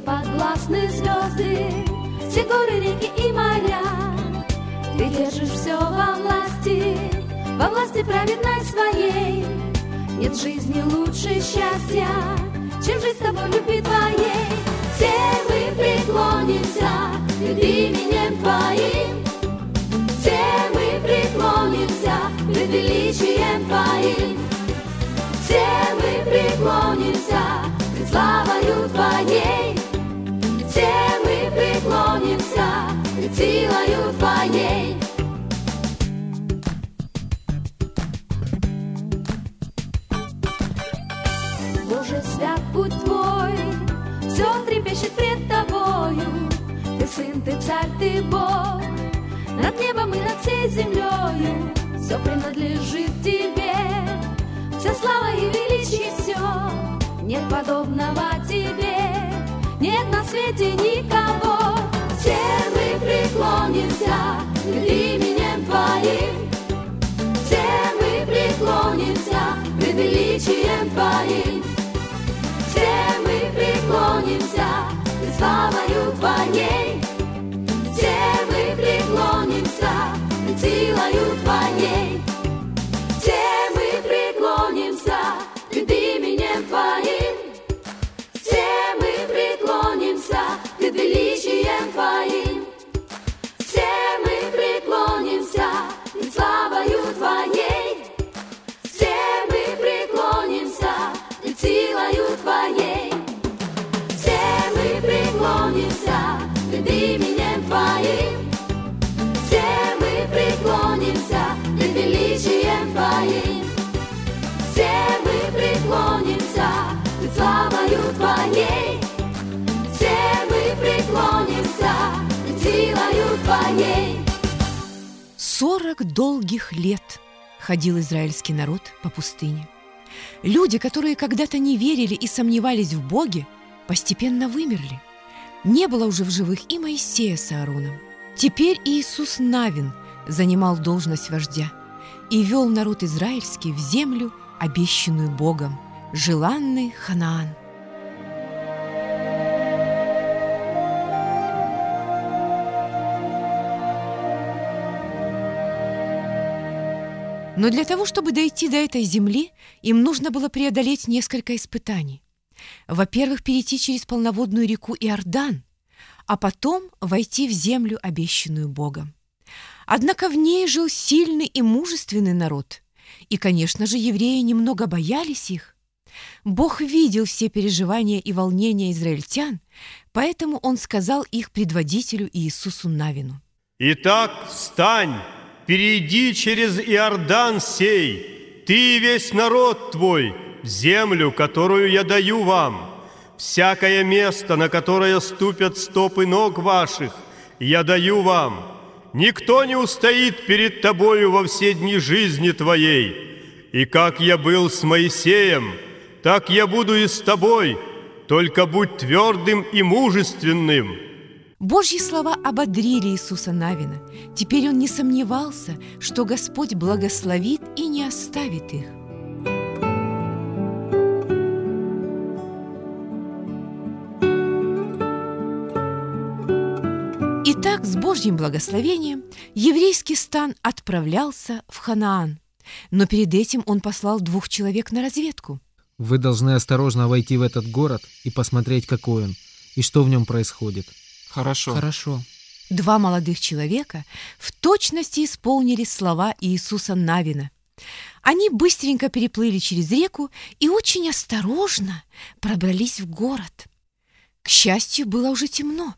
тебе звезды, все горы, реки и моря. Ты держишь все во власти, во власти праведной своей. Нет жизни лучше счастья, чем жизнь с тобой любви твоей. Все мы преклонимся перед именем Твоим, все мы преклонимся пред величием Твоим. Все мы преклонимся пред славою Твоей. Преклонимся пред славою Твоей. Все мы преклонимся пред силою Твоей. Сорок долгих лет ходил израильский народ по пустыне. Люди, которые когда-то не верили и сомневались в Боге, постепенно вымерли. Не было уже в живых и Моисея с Аароном. Теперь Иисус Навин занимал должность вождя и вел народ израильский в землю, обещанную Богом, желанный Ханаан. Но для того, чтобы дойти до этой земли, им нужно было преодолеть несколько испытаний. Во-первых, перейти через полноводную реку Иордан, а потом войти в землю, обещанную Богом. Однако в ней жил сильный и мужественный народ, и, конечно же, евреи немного боялись их. Бог видел все переживания и волнения израильтян, поэтому Он сказал их предводителю Иисусу Навину. Итак, встань, перейди через Иордан сей, ты и весь народ твой, в землю, которую я даю вам. Всякое место, на которое ступят стопы ног ваших, я даю вам. Никто не устоит перед тобою во все дни жизни твоей. И как я был с Моисеем, так я буду и с тобой, только будь твердым и мужественным». Божьи слова ободрили Иисуса Навина. Теперь он не сомневался, что Господь благословит и не оставит их. Итак, с Божьим благословением еврейский стан отправлялся в Ханаан. Но перед этим он послал двух человек на разведку. Вы должны осторожно войти в этот город и посмотреть, какой он, и что в нем происходит. Хорошо. Хорошо. Два молодых человека в точности исполнили слова Иисуса Навина. Они быстренько переплыли через реку и очень осторожно пробрались в город. К счастью, было уже темно,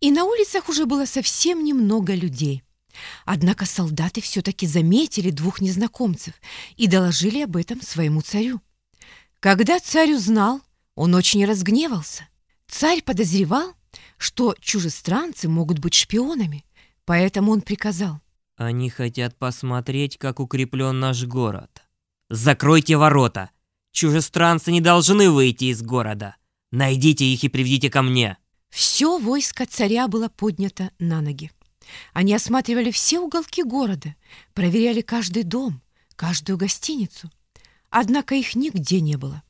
и на улицах уже было совсем немного людей. Однако солдаты все-таки заметили двух незнакомцев и доложили об этом своему царю. Когда царь узнал, он очень разгневался. Царь подозревал, что чужестранцы могут быть шпионами, поэтому он приказал. Они хотят посмотреть, как укреплен наш город. Закройте ворота. Чужестранцы не должны выйти из города. Найдите их и приведите ко мне. Все войско царя было поднято на ноги. Они осматривали все уголки города, проверяли каждый дом, каждую гостиницу. однако их нигде не было.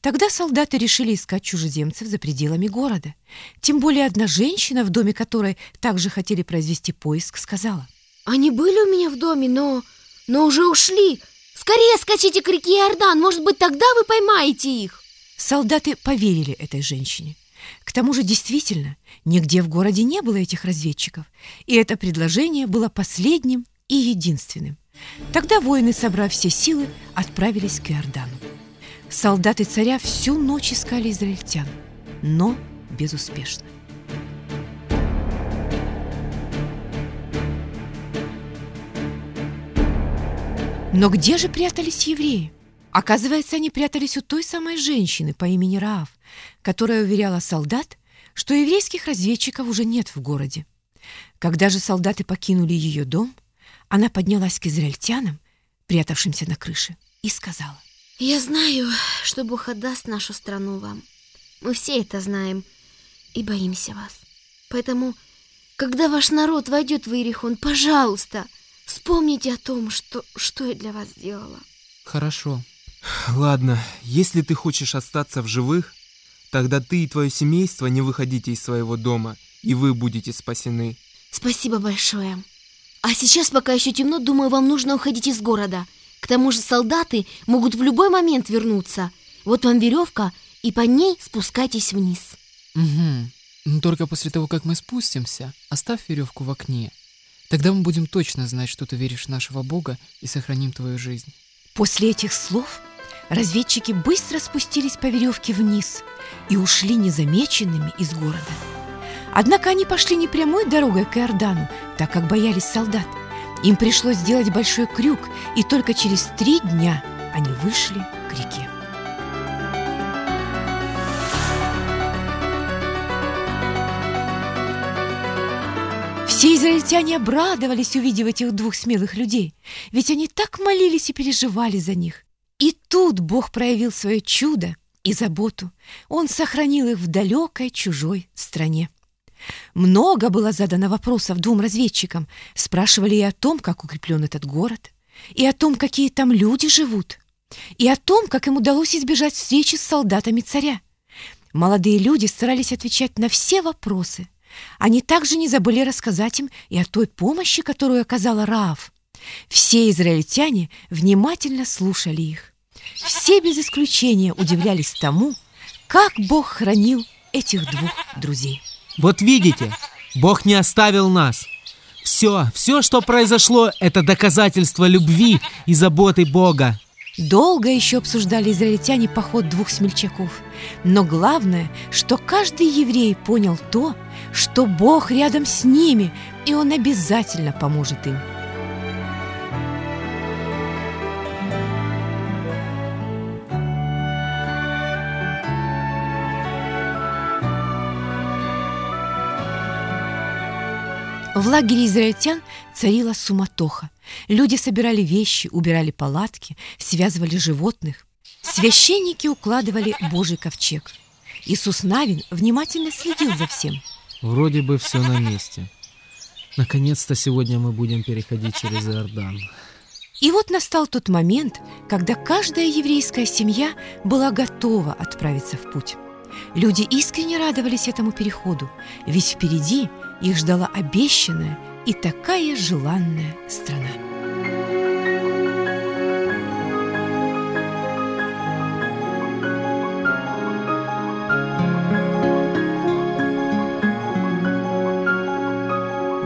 Тогда солдаты решили искать чужеземцев за пределами города. Тем более одна женщина, в доме которой также хотели произвести поиск, сказала. Они были у меня в доме, но... но уже ушли. Скорее скачите к реке Иордан, может быть, тогда вы поймаете их. Солдаты поверили этой женщине. К тому же, действительно, нигде в городе не было этих разведчиков, и это предложение было последним и единственным. Тогда воины, собрав все силы, отправились к Иордану. Солдаты царя всю ночь искали израильтян, но безуспешно. Но где же прятались евреи? Оказывается, они прятались у той самой женщины по имени Раав, которая уверяла солдат, что еврейских разведчиков уже нет в городе. Когда же солдаты покинули ее дом, она поднялась к израильтянам, прятавшимся на крыше, и сказала. «Я знаю, что Бог отдаст нашу страну вам. Мы все это знаем и боимся вас. Поэтому, когда ваш народ войдет в Иерихон, пожалуйста, вспомните о том, что, что я для вас сделала». Хорошо. Ладно, если ты хочешь остаться в живых, тогда ты и твое семейство не выходите из своего дома, и вы будете спасены. Спасибо большое. А сейчас, пока еще темно, думаю, вам нужно уходить из города. К тому же солдаты могут в любой момент вернуться. Вот вам веревка, и по ней спускайтесь вниз. Угу. Но только после того, как мы спустимся, оставь веревку в окне. Тогда мы будем точно знать, что ты веришь в нашего Бога и сохраним твою жизнь. После этих слов разведчики быстро спустились по веревке вниз и ушли незамеченными из города. Однако они пошли не прямой дорогой к Иордану, так как боялись солдат. Им пришлось сделать большой крюк, и только через три дня они вышли к реке. Все израильтяне обрадовались, увидев этих двух смелых людей, ведь они так молились и переживали за них. И тут Бог проявил свое чудо и заботу. Он сохранил их в далекой чужой стране. Много было задано вопросов двум разведчикам. Спрашивали и о том, как укреплен этот город, и о том, какие там люди живут, и о том, как им удалось избежать встречи с солдатами царя. Молодые люди старались отвечать на все вопросы. Они также не забыли рассказать им и о той помощи, которую оказала Раав. Все израильтяне внимательно слушали их. Все без исключения удивлялись тому, как Бог хранил этих двух друзей. Вот видите, Бог не оставил нас. Все, все, что произошло, это доказательство любви и заботы Бога. Долго еще обсуждали израильтяне поход двух смельчаков. Но главное, что каждый еврей понял то, что Бог рядом с ними, и Он обязательно поможет им. В лагере израильтян царила суматоха. Люди собирали вещи, убирали палатки, связывали животных. Священники укладывали Божий ковчег. Иисус Навин внимательно следил за всем. Вроде бы все на месте. Наконец-то сегодня мы будем переходить через Иордан. И вот настал тот момент, когда каждая еврейская семья была готова отправиться в путь. Люди искренне радовались этому переходу, ведь впереди их ждала обещанная и такая желанная страна.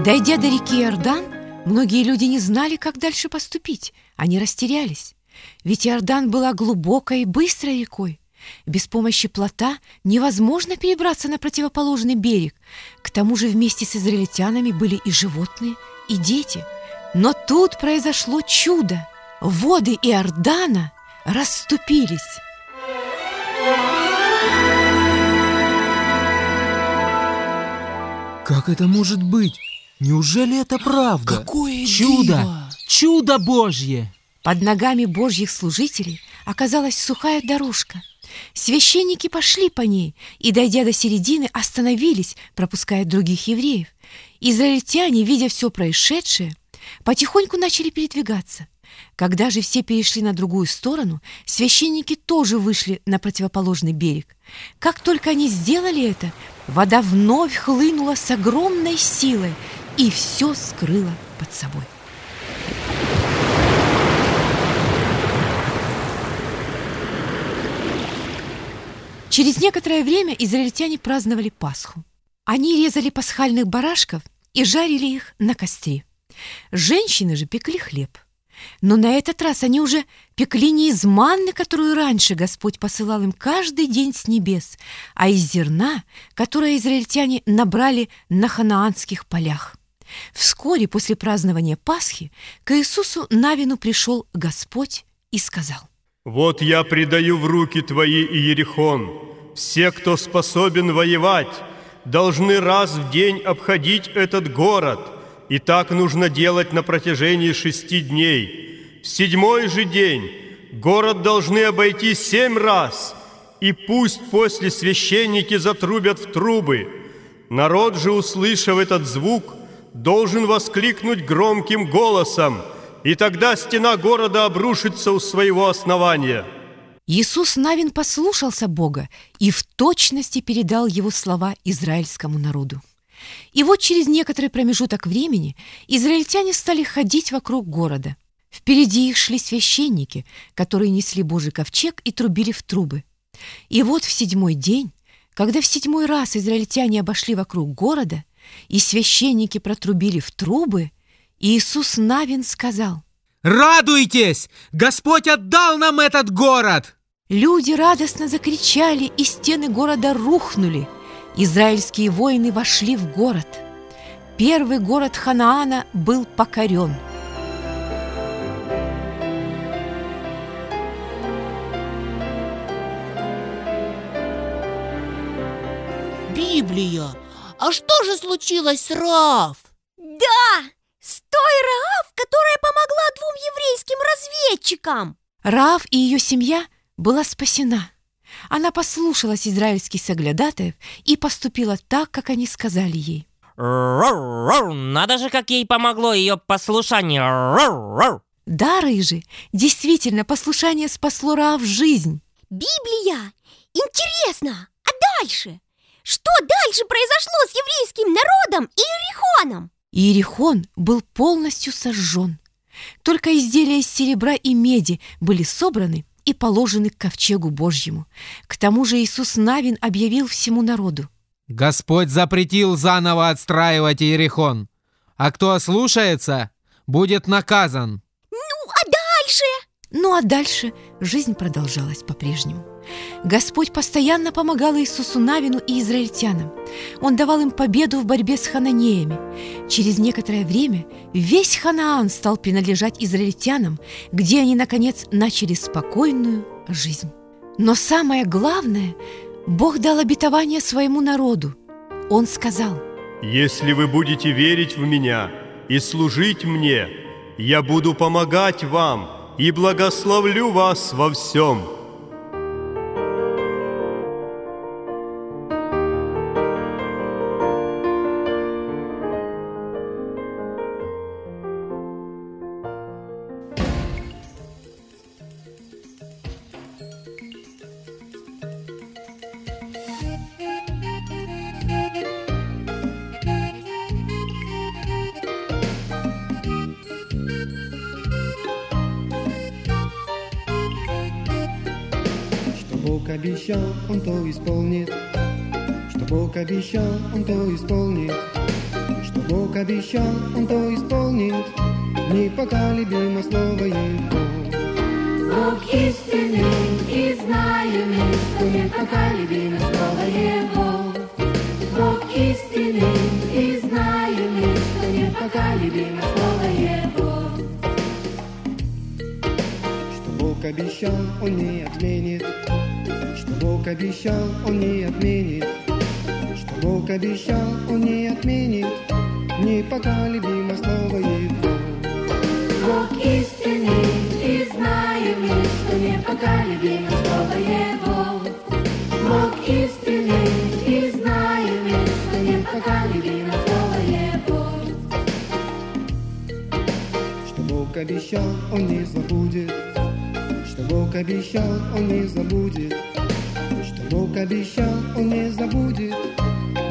Дойдя до реки Иордан, многие люди не знали, как дальше поступить. Они растерялись. Ведь Иордан была глубокой и быстрой рекой. Без помощи плота невозможно перебраться на противоположный берег. К тому же вместе с израильтянами были и животные, и дети. Но тут произошло чудо. Воды Иордана расступились. Как это может быть? Неужели это правда? Какое Чудо! диво! Чудо Божье! Под ногами божьих служителей оказалась сухая дорожка. Священники пошли по ней и, дойдя до середины, остановились, пропуская других евреев. Израильтяне, видя все происшедшее, потихоньку начали передвигаться. Когда же все перешли на другую сторону, священники тоже вышли на противоположный берег. Как только они сделали это, вода вновь хлынула с огромной силой и все скрыла под собой. Через некоторое время израильтяне праздновали Пасху. Они резали пасхальных барашков и жарили их на костре. Женщины же пекли хлеб. Но на этот раз они уже пекли не из манны, которую раньше Господь посылал им каждый день с небес, а из зерна, которое израильтяне набрали на ханаанских полях. Вскоре после празднования Пасхи к Иисусу Навину пришел Господь и сказал, «Вот я предаю в руки твои Иерихон. Все, кто способен воевать, должны раз в день обходить этот город, и так нужно делать на протяжении шести дней. В седьмой же день город должны обойти семь раз, и пусть после священники затрубят в трубы. Народ же, услышав этот звук, должен воскликнуть громким голосом, и тогда стена города обрушится у своего основания». Иисус Навин послушался Бога и в точности передал его слова израильскому народу. И вот через некоторый промежуток времени израильтяне стали ходить вокруг города. Впереди их шли священники, которые несли Божий ковчег и трубили в трубы. И вот в седьмой день, когда в седьмой раз израильтяне обошли вокруг города, и священники протрубили в трубы, Иисус Навин сказал, «Радуйтесь! Господь отдал нам этот город!» Люди радостно закричали, и стены города рухнули. Израильские воины вошли в город. Первый город Ханаана был покорен. Библия, а что же случилось с Раф? Да, с той Раав, которая помогла двум еврейским разведчикам. Раав и ее семья была спасена. Она послушалась израильских соглядатаев и поступила так, как они сказали ей. Надо же, как ей помогло ее послушание. Да, рыжий, действительно, послушание спасло Раав жизнь. Библия! Интересно! А дальше? Что дальше произошло с еврейским народом и Иерихоном? Иерихон был полностью сожжен. Только изделия из серебра и меди были собраны и положены к ковчегу Божьему. К тому же Иисус Навин объявил всему народу. Господь запретил заново отстраивать Иерихон, а кто ослушается, будет наказан. Ну, а дальше? Ну а дальше жизнь продолжалась по-прежнему. Господь постоянно помогал Иисусу Навину и израильтянам. Он давал им победу в борьбе с хананеями. Через некоторое время весь Ханаан стал принадлежать израильтянам, где они, наконец, начали спокойную жизнь. Но самое главное, Бог дал обетование своему народу. Он сказал, «Если вы будете верить в Меня и служить Мне, я буду помогать вам и благословлю вас во всем». Бог обещал, Он то исполнит. Что Бог обещал, Он то исполнит. Что Бог обещал, Он то исполнит. Непоколебимо слово Его. Бог истинный и знаем мы, что непоколебимо слово Его. Бог истинный и знаем мы, что непоколебимо слово Его. Что Бог обещал, Он не отменит. Бог обещал, Он не отменит. Что Бог обещал, Он не отменит. Непоколебимо слово Его. Бог истинный и знаем мы, что непоколебимо слово Его. Бог истинный и знаем мы, что непоколебимо слово Его. Что Бог обещал, он не забудет. Что Бог обещал, он не забудет. Бог обещал, он не забудет.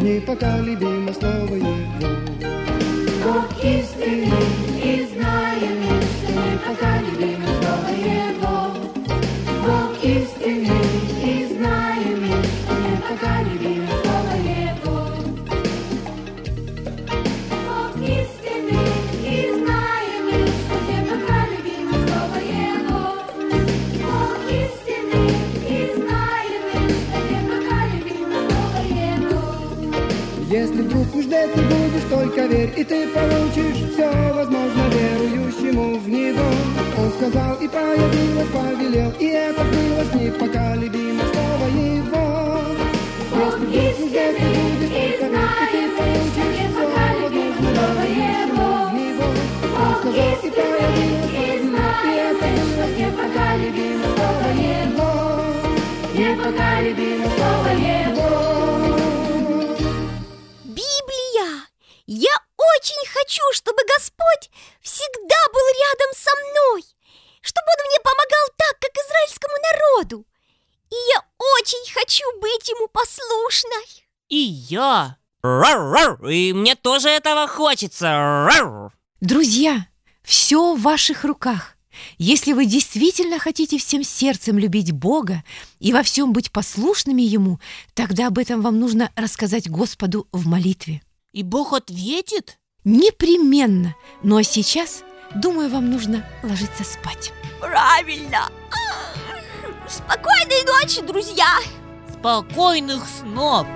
Непоколебимо слово Его. Бог истинный, и знаем что непоколебимо слово Его. Только верь, и ты получишь все возможно верующему в Него. Он сказал и появилось, повелел, и это сбылось непоколебимо слово Его. Если вдруг нуждать ты будешь, только верь, и ты получишь все возможно верующему в Него. Он сказал и появилось, повелел, и это сбылось непоколебимо слово Его. Непоколебимо слово Его. Хочу, чтобы Господь всегда был рядом со мной, чтобы Он мне помогал так, как израильскому народу. И я очень хочу быть Ему послушной. И я. Рар-рар, И мне тоже этого хочется. Рар. Друзья, все в ваших руках. Если вы действительно хотите всем сердцем любить Бога и во всем быть послушными Ему, тогда об этом вам нужно рассказать Господу в молитве. И Бог ответит? Непременно. Ну а сейчас, думаю, вам нужно ложиться спать. Правильно. Спокойной ночи, друзья. Спокойных снов!